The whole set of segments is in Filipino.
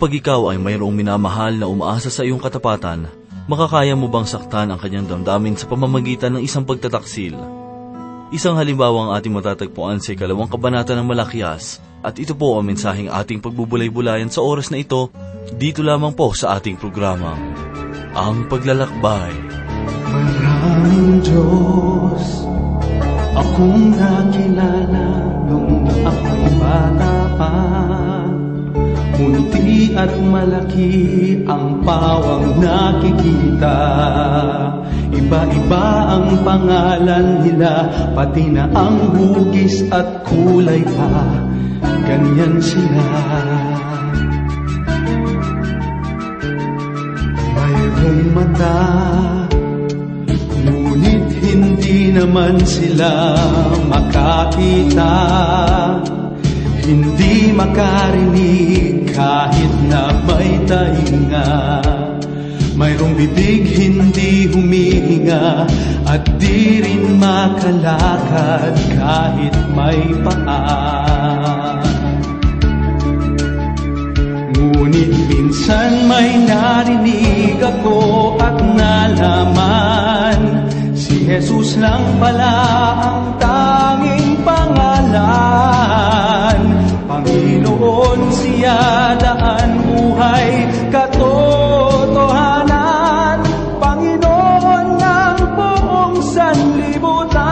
Kapag ikaw ay mayroong minamahal na umaasa sa iyong katapatan, makakaya mo bang saktan ang kanyang damdamin sa pamamagitan ng isang pagtataksil? Isang halimbawa ang ating matatagpuan sa ikalawang kabanata ng Malakias at ito po ang mensaheng ating pagbubulay-bulayan sa oras na ito dito lamang po sa ating programa, Ang Paglalakbay. Maraming Diyos akong nakilala nung ako'y bata pa. Munti at malaki ang pawang nakikita. Iba-iba ang pangalan nila Pati na ang hugis at kulay pa. Ganyan sila. Mayroong mata Ngunit hindi naman sila makakita Hindi makarinig kahit na may tainga. Mayroong bibig hindi humihinga. At di rin makalakad kahit may paa. Ngunit minsan may narinig ako at nalaman Si Jesus lang pala ang tanging pangalan Panginoon siya daan buhay. Katotohanan Panginoon ng buong sanlibutan.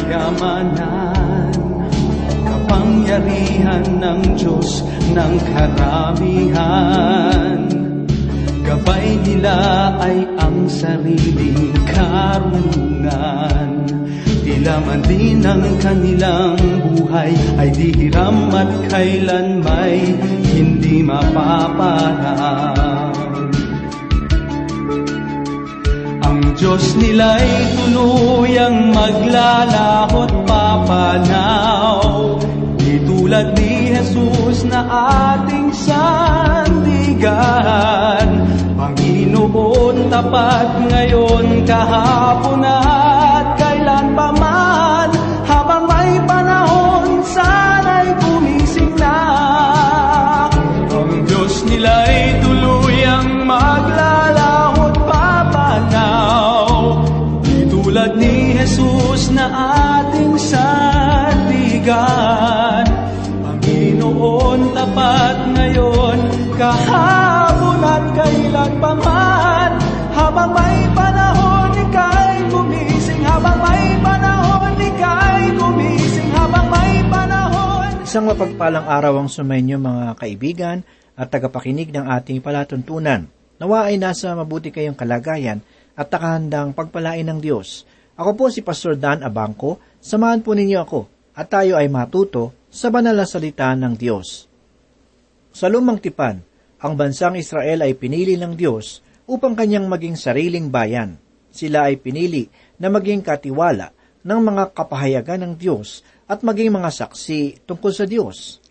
Kayamanan kapangyarihan ng Diyos ng karamihan. Gabay nila ay ang sariling karunungan Tila man din ang kanilang buhay ay di hiram at kailan may hindi mapaparang ang Diyos nila'y tuluyang maglalahot papanaw. Di tulad ni Jesus na ating sandigan. Panginoon tapat ngayon kahapon Nila'y tuluyang maglalahot papanaw. Di tulad ni Jesus na ating sandigan Panginoon tapat ngayon kahapon at kailan pa Habang may panahon ika'y gumising. Habang may panahon ika'y gumising. Habang may panahon Isang mapagpalang araw ang sumainyo mga kaibigan at tagapakinig ng ating palatuntunan. Nawa ay nasa mabuti kayong kalagayan at nakahandang pagpalain ng Diyos. Ako po si Pastor Dan Abangco, samahan po ninyo ako at tayo ay matuto sa banal na salita ng Diyos. Sa lumang tipan, ang bansang Israel ay pinili ng Diyos upang kanyang maging sariling bayan. Sila ay pinili na maging katiwala ng mga kapahayagan ng Diyos at maging mga saksi tungkol sa Diyos.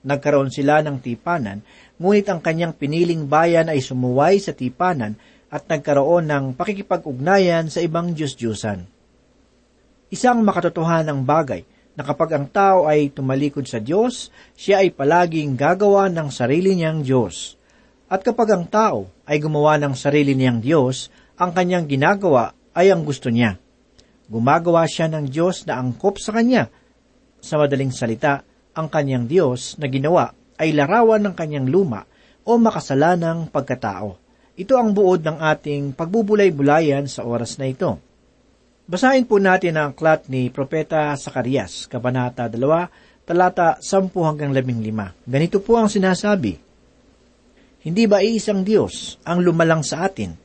Nagkaroon sila ng tipanan, ngunit ang kanyang piniling bayan ay sumuway sa tipanan at nagkaroon ng pakikipag-ugnayan sa ibang Diyos-Diyusan. Isang makatotohanang bagay na kapag ang tao ay tumalikod sa Diyos, siya ay palaging gagawa ng sarili niyang Diyos. At kapag ang tao ay gumawa ng sarili niyang Diyos, ang kanyang ginagawa ay ang gusto niya. Gumagawa siya ng Diyos na angkop sa kanya. Sa madaling salita, ang kanyang Diyos na ginawa ay larawan ng kanyang luma o makasalanang pagkatao. Ito ang buod ng ating pagbubulay-bulayan sa oras na ito. Basahin po natin ang aklat ni Propeta Sakarias, Kabanata 2, talata 10 hanggang 15. Ganito po ang sinasabi, Hindi ba iisang Diyos ang lumalang sa atin?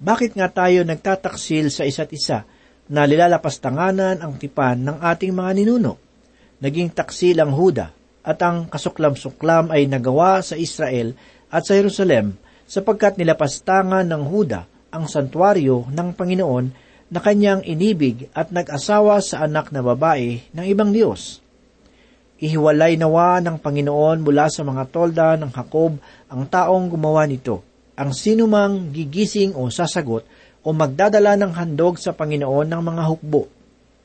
Bakit nga tayo nagtataksil sa isa't isa na lilalapastanganan ang tipan ng ating mga ninuno? Naging taksil ang Huda at ang kasuklam-suklam ay nagawa sa Israel at sa Jerusalem sapagkat nilapastangan ng Huda ang santuario ng Panginoon na kanyang inibig at nag-asawa sa anak na babae ng ibang Diyos. Ihiwalay nawa ng Panginoon mula sa mga tolda ng Hakob ang taong gumawa nito, ang sinumang gigising o sasagot o magdadala ng handog sa Panginoon ng mga hukbo.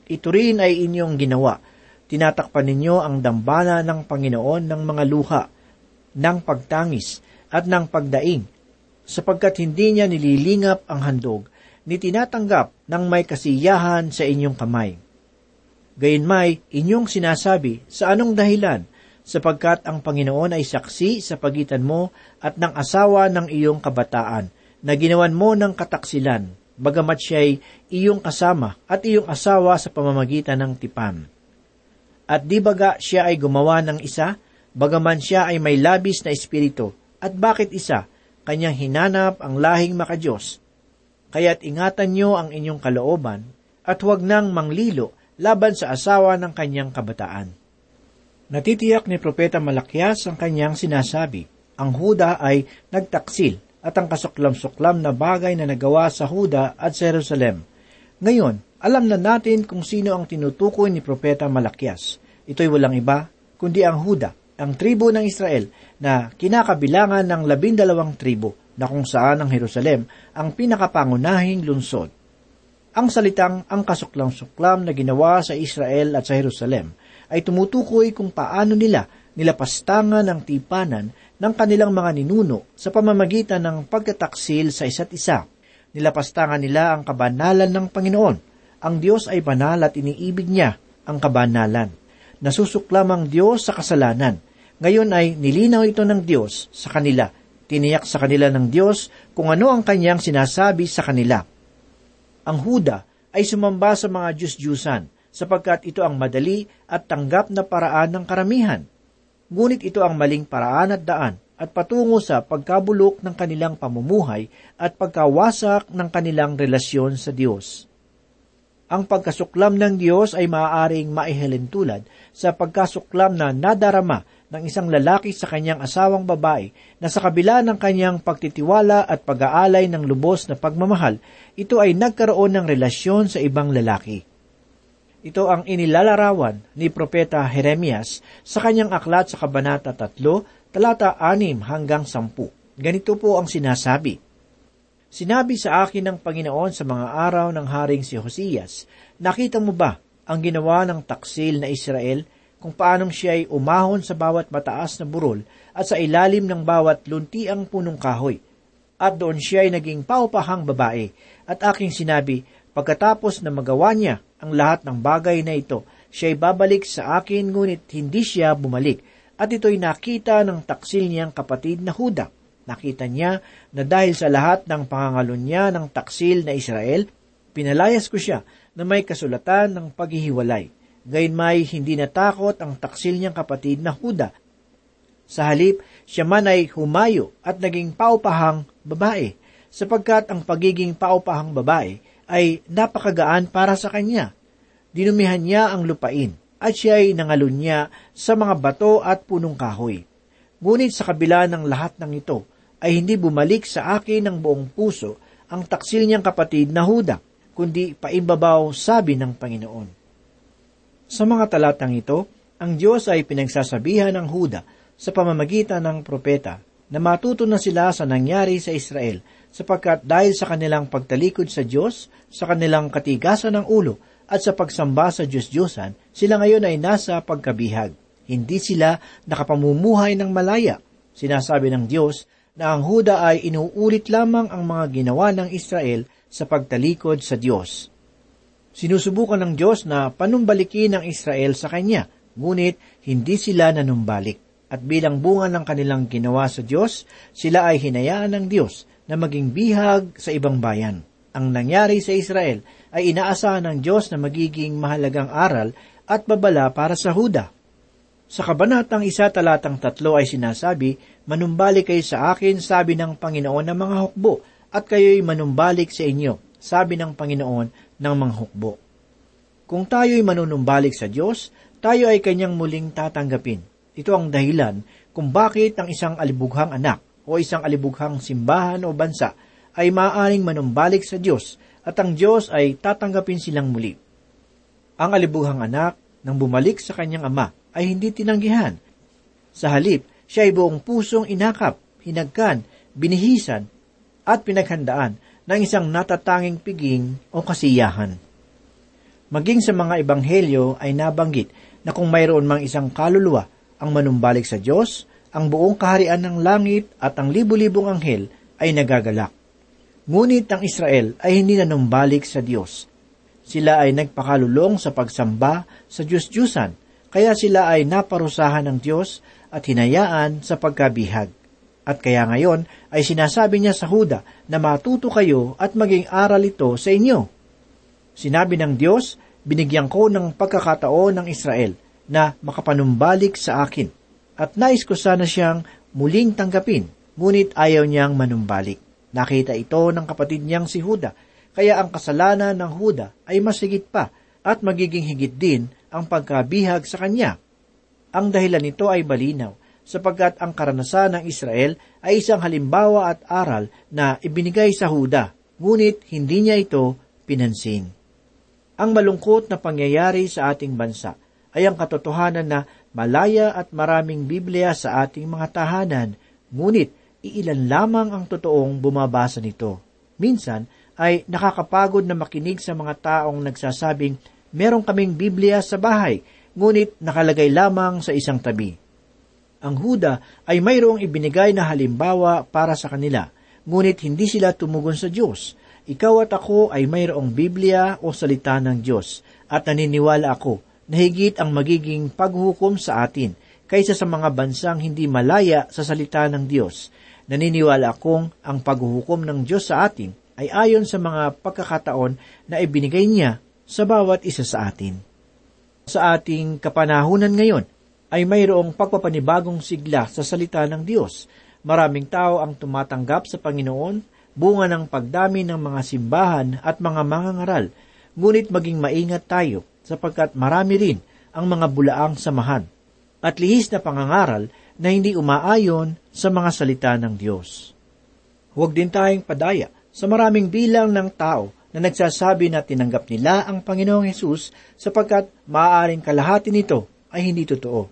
Ito rin ay inyong ginawa, Tinatakpan ninyo ang dambana ng Panginoon ng mga luha, ng pagtangis at ng pagdaing, sapagkat hindi niya nililingap ang handog, ni tinatanggap ng may kasiyahan sa inyong kamay. Gayunmay, inyong sinasabi sa anong dahilan, sapagkat ang Panginoon ay saksi sa pagitan mo at ng asawa ng iyong kabataan, na ginawan mo ng kataksilan, bagamat siya'y iyong kasama at iyong asawa sa pamamagitan ng tipan. At di baga siya ay gumawa ng isa, bagaman siya ay may labis na espiritu, at bakit isa? Kanyang hinanap ang lahing makajos. Kaya't ingatan niyo ang inyong kalooban, at huwag nang manglilo laban sa asawa ng kanyang kabataan. Natitiyak ni Propeta Malakyas ang kanyang sinasabi. Ang Huda ay nagtaksil at ang kasuklam-suklam na bagay na nagawa sa Huda at sa Jerusalem. Ngayon, alam na natin kung sino ang tinutukoy ni Propeta Malakyas. Ito'y walang iba, kundi ang Huda, ang tribo ng Israel na kinakabilangan ng labindalawang tribo na kung saan ang Jerusalem ang pinakapangunahing lungsod. Ang salitang ang kasuklam-suklam na ginawa sa Israel at sa Jerusalem ay tumutukoy kung paano nila nilapastangan ang tipanan ng kanilang mga ninuno sa pamamagitan ng pagtataksil sa isa't isa. Nilapastangan nila ang kabanalan ng Panginoon ang Diyos ay banal at iniibig niya ang kabanalan. Nasusuklam ang Diyos sa kasalanan. Ngayon ay nilinaw ito ng Diyos sa kanila. Tiniyak sa kanila ng Diyos kung ano ang kanyang sinasabi sa kanila. Ang Huda ay sumamba sa mga Diyos-Diyusan sapagkat ito ang madali at tanggap na paraan ng karamihan. Ngunit ito ang maling paraan at daan at patungo sa pagkabulok ng kanilang pamumuhay at pagkawasak ng kanilang relasyon sa Diyos. Ang pagkasuklam ng Diyos ay maaaring maihalintulad sa pagkasuklam na nadarama ng isang lalaki sa kanyang asawang babae na sa kabila ng kanyang pagtitiwala at pag-aalay ng lubos na pagmamahal, ito ay nagkaroon ng relasyon sa ibang lalaki. Ito ang inilalarawan ni Propeta Jeremias sa kanyang aklat sa Kabanata 3, talata 6 hanggang 10. Ganito po ang sinasabi, Sinabi sa akin ng Panginoon sa mga araw ng haring si Hosiyas, Nakita mo ba ang ginawa ng taksil na Israel kung paanong siya ay umahon sa bawat mataas na burol at sa ilalim ng bawat luntiang punong kahoy? At doon siya ay naging paupahang babae. At aking sinabi, pagkatapos na magawa niya ang lahat ng bagay na ito, siya ay babalik sa akin ngunit hindi siya bumalik. At ito'y nakita ng taksil niyang kapatid na Huda Nakita niya na dahil sa lahat ng pangangalon niya ng taksil na Israel, pinalayas ko siya na may kasulatan ng paghihiwalay. Gayunmay hindi natakot ang taksil niyang kapatid na Huda. Sa halip, siya man ay humayo at naging paupahang babae, sapagkat ang pagiging paupahang babae ay napakagaan para sa kanya. Dinumihan niya ang lupain, at siya ay nangalun niya sa mga bato at punong kahoy. Ngunit sa kabila ng lahat ng ito, ay hindi bumalik sa akin ng buong puso ang taksil niyang kapatid na Huda, kundi paimbabaw sabi ng Panginoon. Sa mga talatang ito, ang Diyos ay pinagsasabihan ng Huda sa pamamagitan ng propeta na matuto na sila sa nangyari sa Israel sapagkat dahil sa kanilang pagtalikod sa Diyos, sa kanilang katigasan ng ulo, at sa pagsamba sa Diyos-Diyosan, sila ngayon ay nasa pagkabihag. Hindi sila nakapamumuhay ng malaya. Sinasabi ng Diyos na ang Huda ay inuulit lamang ang mga ginawa ng Israel sa pagtalikod sa Diyos. Sinusubukan ng Diyos na panumbalikin ang Israel sa Kanya, ngunit hindi sila nanumbalik. At bilang bunga ng kanilang ginawa sa Diyos, sila ay hinayaan ng Diyos na maging bihag sa ibang bayan. Ang nangyari sa Israel ay inaasahan ng Diyos na magiging mahalagang aral at babala para sa Huda. Sa kabanatang isa talatang tatlo ay sinasabi, Manumbalik kayo sa akin, sabi ng Panginoon ng mga hukbo, at kayo'y manumbalik sa inyo, sabi ng Panginoon ng mga hukbo. Kung tayo'y manunumbalik sa Diyos, tayo ay kanyang muling tatanggapin. Ito ang dahilan kung bakit ang isang alibughang anak o isang alibughang simbahan o bansa ay maaaring manumbalik sa Diyos at ang Diyos ay tatanggapin silang muli. Ang alibughang anak nang bumalik sa kanyang ama ay hindi tinanggihan. Sa halip, siya ay buong pusong inakap, hinagkan, binihisan, at pinaghandaan ng isang natatanging piging o kasiyahan. Maging sa mga ebanghelyo ay nabanggit na kung mayroon mang isang kaluluwa ang manumbalik sa Diyos, ang buong kaharian ng langit at ang libu-libong anghel ay nagagalak. Ngunit ang Israel ay hindi nanumbalik sa Diyos. Sila ay nagpakalulong sa pagsamba sa Diyos-Diyusan, kaya sila ay naparusahan ng Diyos at hinayaan sa pagkabihag. At kaya ngayon ay sinasabi niya sa Huda na matuto kayo at maging aral ito sa inyo. Sinabi ng Diyos, binigyan ko ng pagkakataon ng Israel na makapanumbalik sa akin. At nais ko sana siyang muling tanggapin, ngunit ayaw niyang manumbalik. Nakita ito ng kapatid niyang si Huda, kaya ang kasalanan ng Huda ay masigit pa at magiging higit din ang pagkabihag sa kanya. Ang dahilan nito ay balinaw, sapagkat ang karanasan ng Israel ay isang halimbawa at aral na ibinigay sa Huda, ngunit hindi niya ito pinansin. Ang malungkot na pangyayari sa ating bansa ay ang katotohanan na malaya at maraming Biblia sa ating mga tahanan, ngunit iilan lamang ang totoong bumabasa nito. Minsan ay nakakapagod na makinig sa mga taong nagsasabing, meron kaming Biblia sa bahay, ngunit nakalagay lamang sa isang tabi. Ang Huda ay mayroong ibinigay na halimbawa para sa kanila, ngunit hindi sila tumugon sa Diyos ikaw at ako ay mayroong Biblia o salita ng Diyos at naniniwala ako na higit ang magiging paghukom sa atin kaysa sa mga bansang hindi malaya sa salita ng Diyos. Naniniwala akong ang paghuhukom ng Diyos sa atin ay ayon sa mga pagkakataon na ibinigay niya sa bawat isa sa atin. Sa ating kapanahunan ngayon ay mayroong pagpapanibagong sigla sa salita ng Diyos. Maraming tao ang tumatanggap sa Panginoon bunga ng pagdami ng mga simbahan at mga mangangaral, ngunit maging maingat tayo sapagkat marami rin ang mga bulaang samahan at lihis na pangangaral na hindi umaayon sa mga salita ng Diyos. Huwag din tayong padaya sa maraming bilang ng tao na nagsasabi na tinanggap nila ang Panginoong Yesus sapagkat maaaring kalahati nito ay hindi totoo.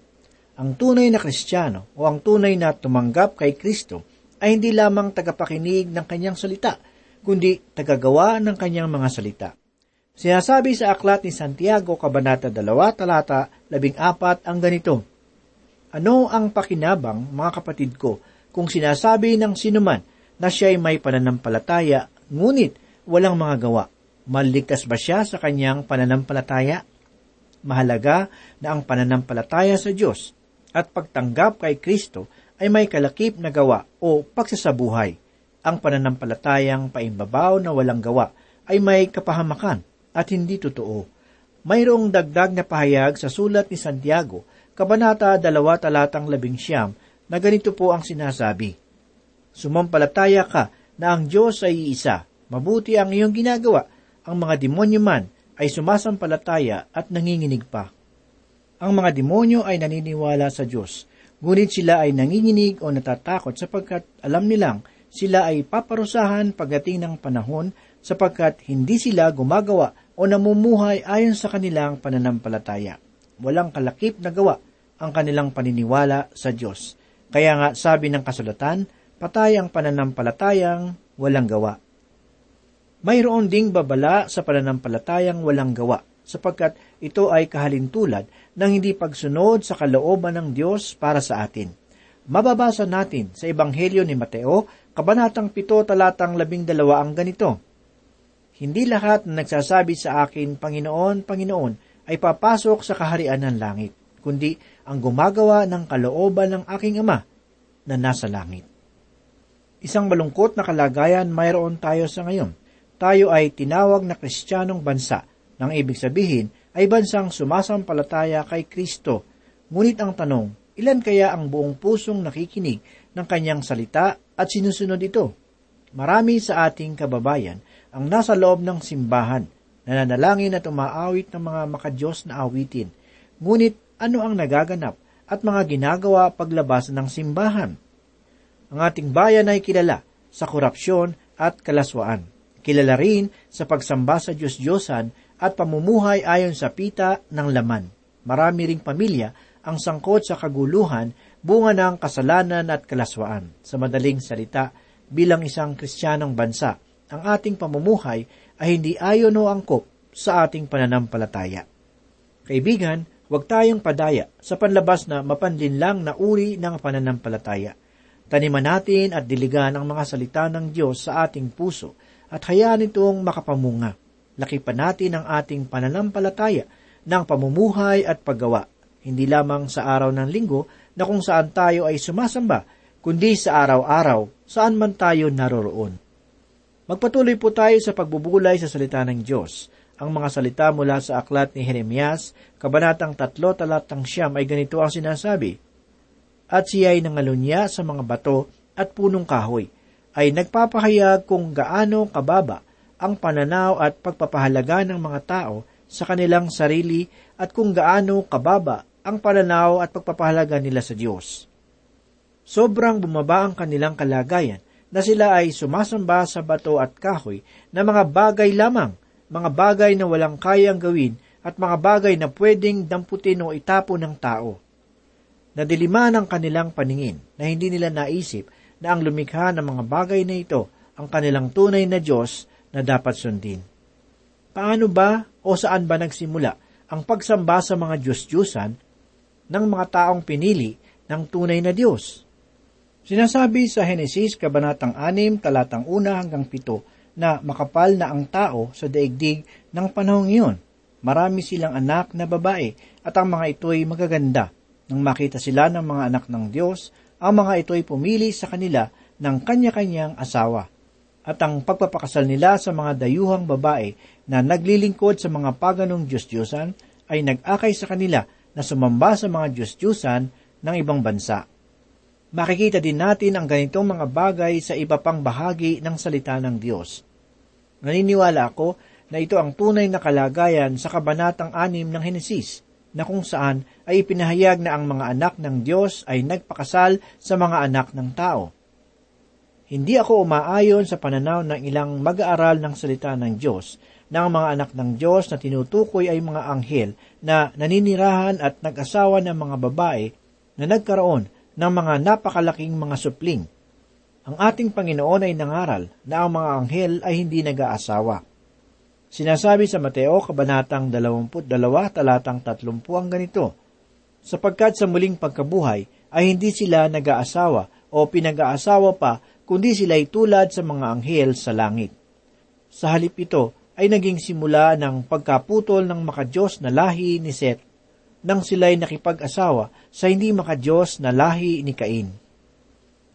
Ang tunay na Kristiyano o ang tunay na tumanggap kay Kristo ay hindi lamang tagapakinig ng kanyang salita, kundi tagagawa ng kanyang mga salita. Sinasabi sa aklat ni Santiago, Kabanata 2, talata 14 ang ganito, Ano ang pakinabang, mga kapatid ko, kung sinasabi ng sinuman na siya ay may pananampalataya, ngunit walang mga gawa? Maligtas ba siya sa kanyang pananampalataya? Mahalaga na ang pananampalataya sa Diyos at pagtanggap kay Kristo ay may kalakip na gawa o pagsasabuhay. Ang pananampalatayang paimbabaw na walang gawa ay may kapahamakan at hindi totoo. Mayroong dagdag na pahayag sa sulat ni Santiago, Kabanata 2 talatang 11 na ganito po ang sinasabi. Sumampalataya ka na ang Diyos ay isa, mabuti ang iyong ginagawa, ang mga demonyo man ay sumasampalataya at nanginginig pa. Ang mga demonyo ay naniniwala sa Diyos, Ngunit sila ay nanginginig o natatakot sapagkat alam nilang sila ay paparusahan pagdating ng panahon sapagkat hindi sila gumagawa o namumuhay ayon sa kanilang pananampalataya. Walang kalakip na gawa ang kanilang paniniwala sa Diyos. Kaya nga sabi ng kasulatan, patay ang pananampalatayang walang gawa. Mayroon ding babala sa pananampalatayang walang gawa sapagkat ito ay kahalintulad ng hindi pagsunod sa kalooban ng Diyos para sa atin. Mababasa natin sa Ebanghelyo ni Mateo, Kabanatang 7, talatang 12 ang ganito. Hindi lahat na nagsasabi sa akin, Panginoon, Panginoon, ay papasok sa kaharian ng langit, kundi ang gumagawa ng kalooban ng aking Ama na nasa langit. Isang malungkot na kalagayan mayroon tayo sa ngayon. Tayo ay tinawag na kristyanong bansa nang ibig sabihin ay bansang sumasampalataya kay Kristo. Ngunit ang tanong, ilan kaya ang buong pusong nakikinig ng kanyang salita at sinusunod ito? Marami sa ating kababayan ang nasa loob ng simbahan, nananalangin at umaawit ng mga makadiyos na awitin. Ngunit ano ang nagaganap at mga ginagawa paglabas ng simbahan? Ang ating bayan ay kilala sa korupsyon at kalaswaan. Kilala rin sa pagsamba sa Diyos-Diyosan at pamumuhay ayon sa pita ng laman. Marami ring pamilya ang sangkot sa kaguluhan bunga ng kasalanan at kalaswaan. Sa madaling salita, bilang isang kristyanong bansa, ang ating pamumuhay ay hindi ayon o angkop sa ating pananampalataya. Kaibigan, huwag tayong padaya sa panlabas na mapanlinlang na uri ng pananampalataya. Taniman natin at diligan ang mga salita ng Diyos sa ating puso at hayaan itong makapamunga. Lakipan natin ang ating pananampalataya ng pamumuhay at paggawa, hindi lamang sa araw ng linggo na kung saan tayo ay sumasamba, kundi sa araw-araw saan man tayo naroroon. Magpatuloy po tayo sa pagbubulay sa salita ng Diyos ang mga salita mula sa aklat ni Jeremias, kabanatang 3 talatang siyam ay ganito ang sinasabi, At siya ay nangalunya sa mga bato at punong kahoy, ay nagpapahayag kung gaano kababa ang pananaw at pagpapahalaga ng mga tao sa kanilang sarili at kung gaano kababa ang pananaw at pagpapahalaga nila sa Diyos. Sobrang bumaba ang kanilang kalagayan na sila ay sumasamba sa bato at kahoy na mga bagay lamang mga bagay na walang kayang gawin at mga bagay na pwedeng damputin o itapo ng tao. Nadiliman ang kanilang paningin na hindi nila naisip na ang lumikha ng mga bagay na ito ang kanilang tunay na Diyos na dapat sundin. Paano ba o saan ba nagsimula ang pagsamba sa mga Diyos-Diyusan ng mga taong pinili ng tunay na Diyos? Sinasabi sa Henesis Kabanatang 6, talatang 1 hanggang 7, na makapal na ang tao sa daigdig ng panahong iyon. Marami silang anak na babae at ang mga ito'y magaganda. Nang makita sila ng mga anak ng Diyos, ang mga ito'y pumili sa kanila ng kanya-kanyang asawa. At ang pagpapakasal nila sa mga dayuhang babae na naglilingkod sa mga paganong Diyos-Diyosan ay nag-akay sa kanila na sumamba sa mga Diyos-Diyosan ng ibang bansa. Makikita din natin ang ganitong mga bagay sa iba pang bahagi ng salita ng Diyos. Naniniwala ako na ito ang tunay na kalagayan sa kabanatang anim ng Henesis, na kung saan ay ipinahayag na ang mga anak ng Diyos ay nagpakasal sa mga anak ng tao. Hindi ako umaayon sa pananaw ng ilang mag-aaral ng salita ng Diyos na ang mga anak ng Diyos na tinutukoy ay mga anghel na naninirahan at nag-asawa ng mga babae na nagkaroon ng mga napakalaking mga supling. Ang ating Panginoon ay nangaral na ang mga anghel ay hindi nag-aasawa. Sinasabi sa Mateo, Kabanatang 22, talatang 30 ang ganito, Sapagkat sa muling pagkabuhay ay hindi sila nag-aasawa o pinag-aasawa pa, kundi sila ay tulad sa mga anghel sa langit. Sa halip ito ay naging simula ng pagkaputol ng makajos na lahi ni Seth nang sila'y nakipag-asawa sa hindi makadiyos na lahi ni Cain.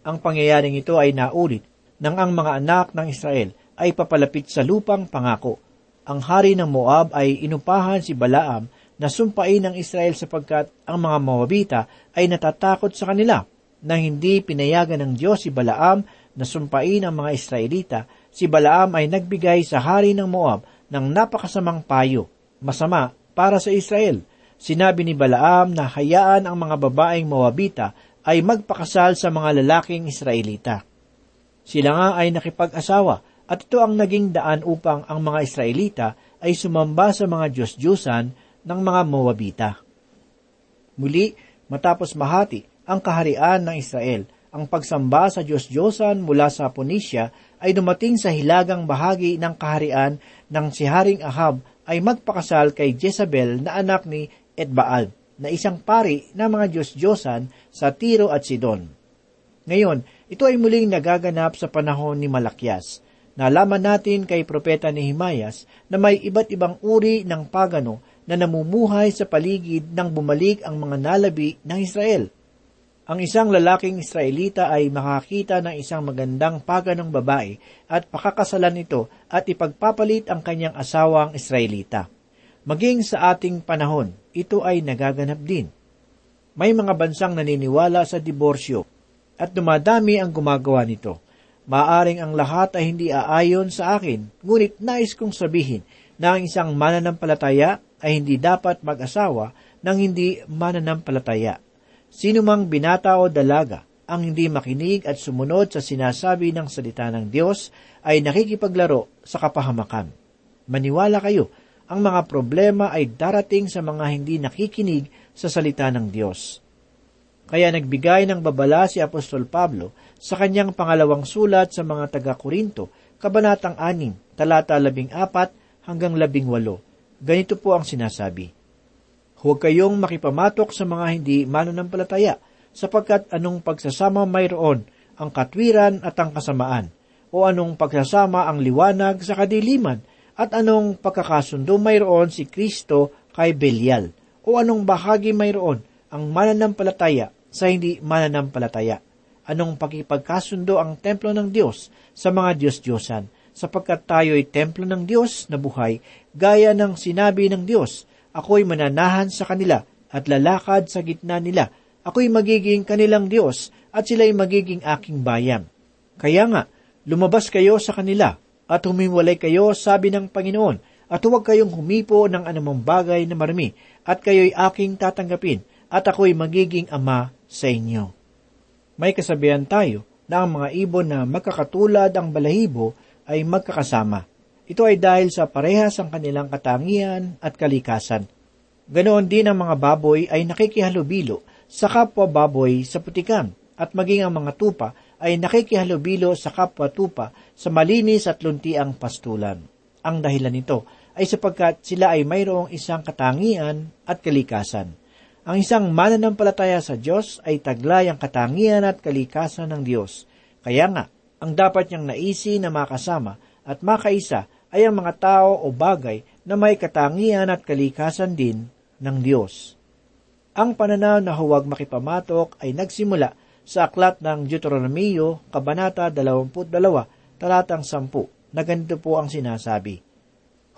Ang pangyayaring ito ay naulit nang ang mga anak ng Israel ay papalapit sa lupang pangako. Ang hari ng Moab ay inupahan si Balaam na sumpain ng Israel sapagkat ang mga Moabita ay natatakot sa kanila nang hindi pinayagan ng Diyos si Balaam na sumpain ang mga Israelita, si Balaam ay nagbigay sa hari ng Moab ng napakasamang payo, masama para sa Israel. Sinabi ni Balaam na hayaan ang mga babaeng Moabita ay magpakasal sa mga lalaking Israelita. Sila nga ay nakipag-asawa at ito ang naging daan upang ang mga Israelita ay sumamba sa mga Diyos-Diyusan ng mga Moabita. Muli, matapos mahati ang kaharian ng Israel, ang pagsamba sa Diyos-Diyosan mula sa Ponisya ay dumating sa hilagang bahagi ng kaharian ng si Haring Ahab ay magpakasal kay Jezebel na anak ni at Baal, na isang pari ng mga Diyos-Diyosan sa Tiro at Sidon. Ngayon, ito ay muling nagaganap sa panahon ni Malakyas. Nalaman natin kay Propeta ni Himayas na may iba't ibang uri ng pagano na namumuhay sa paligid nang bumalik ang mga nalabi ng Israel. Ang isang lalaking Israelita ay makakita ng isang magandang paganong babae at pakakasalan ito at ipagpapalit ang kanyang asawang Israelita. Maging sa ating panahon, ito ay nagaganap din. May mga bansang naniniwala sa diborsyo at dumadami ang gumagawa nito. Maaring ang lahat ay hindi aayon sa akin, ngunit nais kong sabihin na ang isang mananampalataya ay hindi dapat mag-asawa ng hindi mananampalataya. Sino mang binata o dalaga ang hindi makinig at sumunod sa sinasabi ng salita ng Diyos ay nakikipaglaro sa kapahamakan. Maniwala kayo ang mga problema ay darating sa mga hindi nakikinig sa salita ng Diyos. Kaya nagbigay ng babala si Apostol Pablo sa kanyang pangalawang sulat sa mga taga-Korinto, Kabanatang 6, talata 14 hanggang 18, ganito po ang sinasabi. Huwag kayong makipamatok sa mga hindi mananampalataya, sapagkat anong pagsasama mayroon ang katwiran at ang kasamaan, o anong pagsasama ang liwanag sa kadiliman, at anong pagkakasundo mayroon si Kristo kay Belial, o anong bahagi mayroon ang mananampalataya sa hindi mananampalataya. Anong pakipagkasundo ang templo ng Diyos sa mga Diyos-Diyosan, sapagkat tayo ay templo ng Diyos na buhay, gaya ng sinabi ng Diyos, ako'y mananahan sa kanila at lalakad sa gitna nila. Ako'y magiging kanilang Diyos at sila'y magiging aking bayan. Kaya nga, lumabas kayo sa kanila at humiwalay kayo, sabi ng Panginoon, at huwag kayong humipo ng anumang bagay na marami, at kayo'y aking tatanggapin, at ako'y magiging ama sa inyo. May kasabihan tayo na ang mga ibon na magkakatulad ang balahibo ay magkakasama. Ito ay dahil sa parehas ang kanilang katangian at kalikasan. Ganoon din ang mga baboy ay nakikihalubilo sa kapwa baboy sa putikan at maging ang mga tupa ay nakikihalubilo sa kapwa tupa sa malinis at luntiang pastulan. Ang dahilan nito ay sapagkat sila ay mayroong isang katangian at kalikasan. Ang isang mananampalataya sa Diyos ay taglay ang katangian at kalikasan ng Diyos. Kaya nga, ang dapat niyang naisi na makasama at makaisa ay ang mga tao o bagay na may katangian at kalikasan din ng Diyos. Ang pananaw na huwag makipamatok ay nagsimula sa aklat ng Deuteronomio, Kabanata 22, talatang 10, na ganito po ang sinasabi.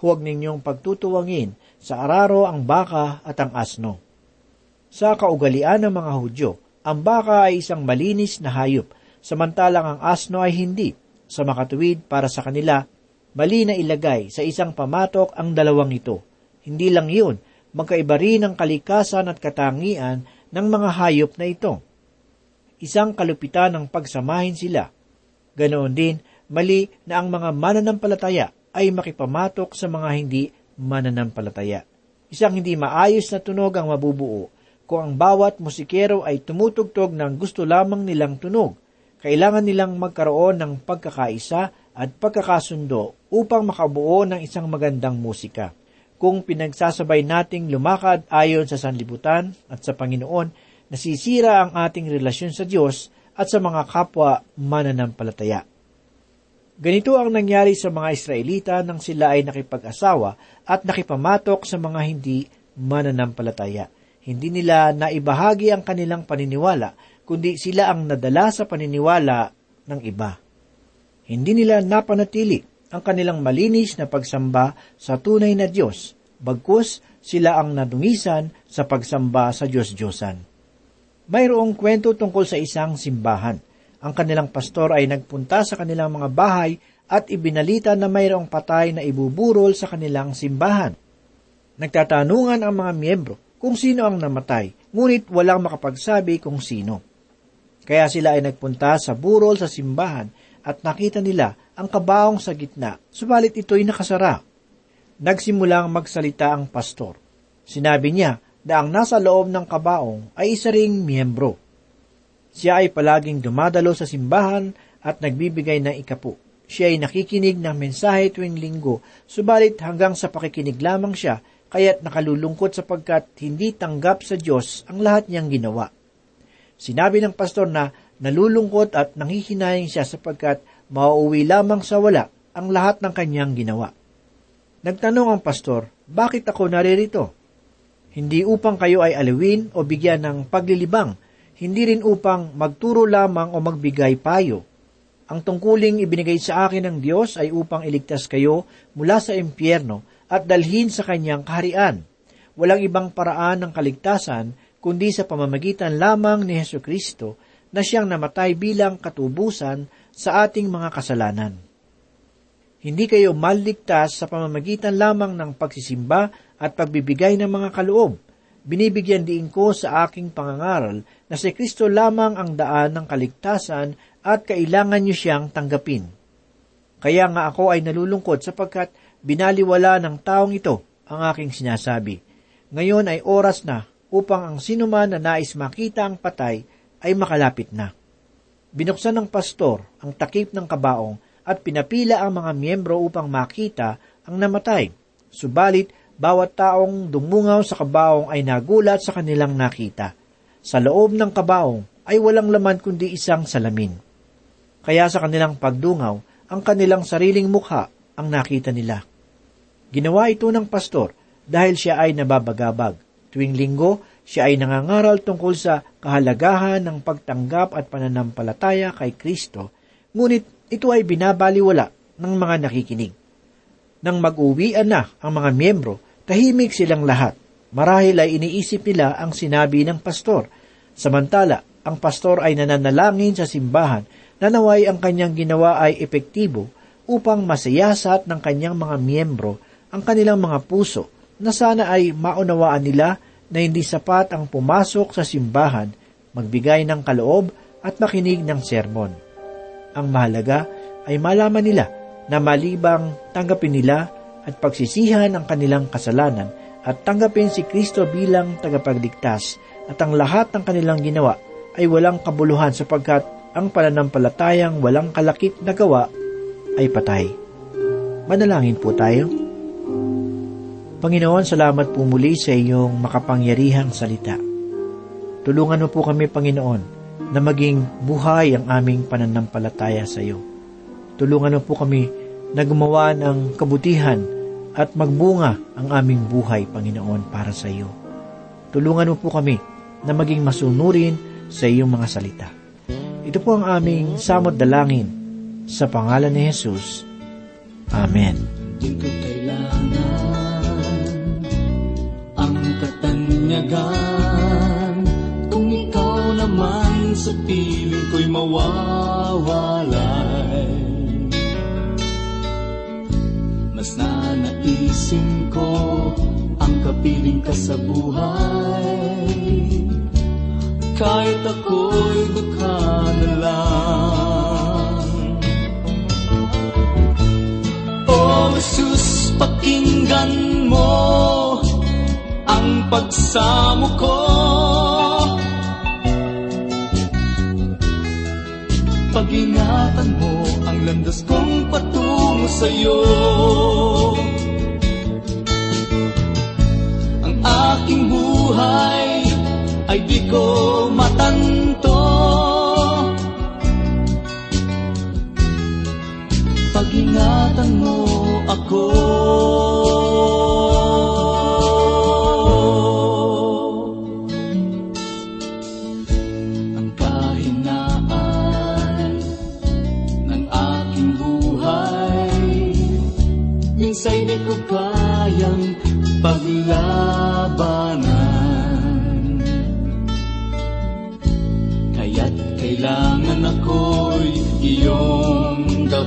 Huwag ninyong pagtutuwangin sa araro ang baka at ang asno. Sa kaugalian ng mga Hudyo, ang baka ay isang malinis na hayop, samantalang ang asno ay hindi. Sa makatuwid para sa kanila, Mali na ilagay sa isang pamatok ang dalawang ito. Hindi lang iyon, magkaiba rin ang kalikasan at katangian ng mga hayop na ito. Isang kalupitan ng pagsamahin sila. Ganoon din, mali na ang mga mananampalataya ay makipamatok sa mga hindi mananampalataya. Isang hindi maayos na tunog ang mabubuo kung ang bawat musikero ay tumutugtog ng gusto lamang nilang tunog. Kailangan nilang magkaroon ng pagkakaisa at pagkakasundo upang makabuo ng isang magandang musika. Kung pinagsasabay nating lumakad ayon sa sanlibutan at sa Panginoon, nasisira ang ating relasyon sa Diyos at sa mga kapwa mananampalataya. Ganito ang nangyari sa mga Israelita nang sila ay nakipag-asawa at nakipamatok sa mga hindi mananampalataya. Hindi nila naibahagi ang kanilang paniniwala, kundi sila ang nadala sa paniniwala ng iba hindi nila napanatili ang kanilang malinis na pagsamba sa tunay na Diyos, bagkus sila ang nadungisan sa pagsamba sa Diyos-Diyosan. Mayroong kwento tungkol sa isang simbahan. Ang kanilang pastor ay nagpunta sa kanilang mga bahay at ibinalita na mayroong patay na ibuburol sa kanilang simbahan. Nagtatanungan ang mga miyembro kung sino ang namatay, ngunit walang makapagsabi kung sino. Kaya sila ay nagpunta sa burol sa simbahan at nakita nila ang kabaong sa gitna, subalit ito'y nakasara. Nagsimulang magsalita ang pastor. Sinabi niya na ang nasa loob ng kabaong ay isa ring miyembro. Siya ay palaging dumadalo sa simbahan at nagbibigay ng ikapu. Siya ay nakikinig ng mensahe tuwing linggo, subalit hanggang sa pakikinig lamang siya, kaya't nakalulungkot sapagkat hindi tanggap sa Diyos ang lahat niyang ginawa. Sinabi ng pastor na Nalulungkot at nanghihinayang siya sapagkat mauuwi lamang sa wala ang lahat ng kanyang ginawa. Nagtanong ang pastor, bakit ako naririto? Hindi upang kayo ay aliwin o bigyan ng paglilibang, hindi rin upang magturo lamang o magbigay payo. Ang tungkuling ibinigay sa akin ng Diyos ay upang iligtas kayo mula sa impyerno at dalhin sa kanyang kaharian. Walang ibang paraan ng kaligtasan kundi sa pamamagitan lamang ni Heso Kristo na siyang namatay bilang katubusan sa ating mga kasalanan. Hindi kayo maligtas sa pamamagitan lamang ng pagsisimba at pagbibigay ng mga kaloob. Binibigyan din ko sa aking pangangaral na si Kristo lamang ang daan ng kaligtasan at kailangan niyo siyang tanggapin. Kaya nga ako ay nalulungkot sapagkat binaliwala ng taong ito ang aking sinasabi. Ngayon ay oras na upang ang sinuman na nais makita ang patay ay makalapit na. Binuksan ng pastor ang takip ng kabaong at pinapila ang mga miyembro upang makita ang namatay. Subalit, Bawat taong dumungaw sa kabaong ay nagulat sa kanilang nakita. Sa loob ng kabaong ay walang laman kundi isang salamin. Kaya sa kanilang pagdungaw, ang kanilang sariling mukha ang nakita nila. Ginawa ito ng pastor dahil siya ay nababagabag. Tuwing linggo, siya ay nangangaral tungkol sa kahalagahan ng pagtanggap at pananampalataya kay Kristo, ngunit ito ay binabaliwala ng mga nakikinig. Nang mag-uwian na ang mga miyembro, tahimik silang lahat. Marahil ay iniisip nila ang sinabi ng pastor. Samantala, ang pastor ay nananalangin sa simbahan na naway ang kanyang ginawa ay epektibo upang masayasat ng kanyang mga miyembro ang kanilang mga puso na sana ay maunawaan nila na hindi sapat ang pumasok sa simbahan, magbigay ng kaloob at makinig ng sermon. Ang mahalaga ay malaman nila na malibang tanggapin nila at pagsisihan ang kanilang kasalanan at tanggapin si Kristo bilang tagapagligtas at ang lahat ng kanilang ginawa ay walang kabuluhan sapagkat ang pananampalatayang walang kalakip na gawa ay patay. Manalangin po tayo. Panginoon, salamat po muli sa iyong makapangyarihang salita. Tulungan mo po kami, Panginoon, na maging buhay ang aming pananampalataya sa iyo. Tulungan mo po kami na gumawa ng kabutihan at magbunga ang aming buhay, Panginoon, para sa iyo. Tulungan mo po kami na maging masunurin sa iyong mga salita. Ito po ang aming samot dalangin sa pangalan ni Jesus. Amen. Di ko kailangan ang katanyagan. Kung ikaw naman sa piling ko'y mawawalay Mas nanaisin ko ang kapiling ka sa buhay. Kahit ako'y dukha na lang. O Jesus, pakinggan pagsamo ko Pag-ingatan mo ang landas kong patungo sa'yo. Ang aking buhay ay di ko matanto. Pag-ingatan mo ako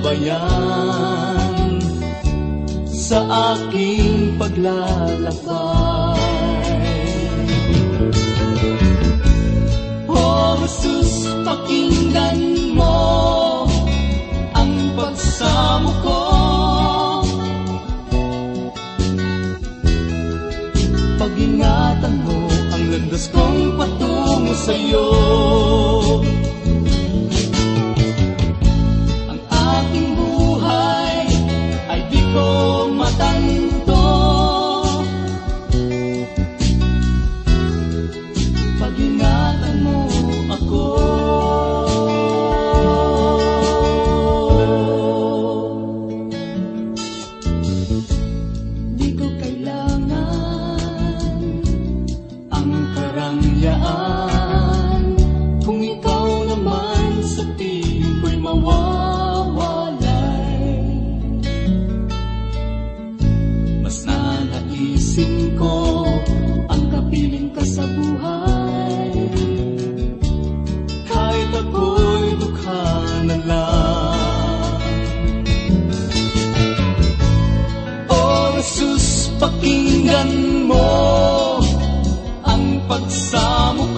gabayan Sa aking paglalakbay. O Jesus, pakinggan mo ang pagsamo ko. Pag-ingatan mo ang landas kong patungo sa'yo ko matanto. Pag-ingatan mo ako. Di kailangan ang karangyaan. Kung ikaw naman nanaisin ko ang kapiling ka sa buhay. Kahit ako'y dukha na lang. O Jesus, pakinggan mo ang pagsamo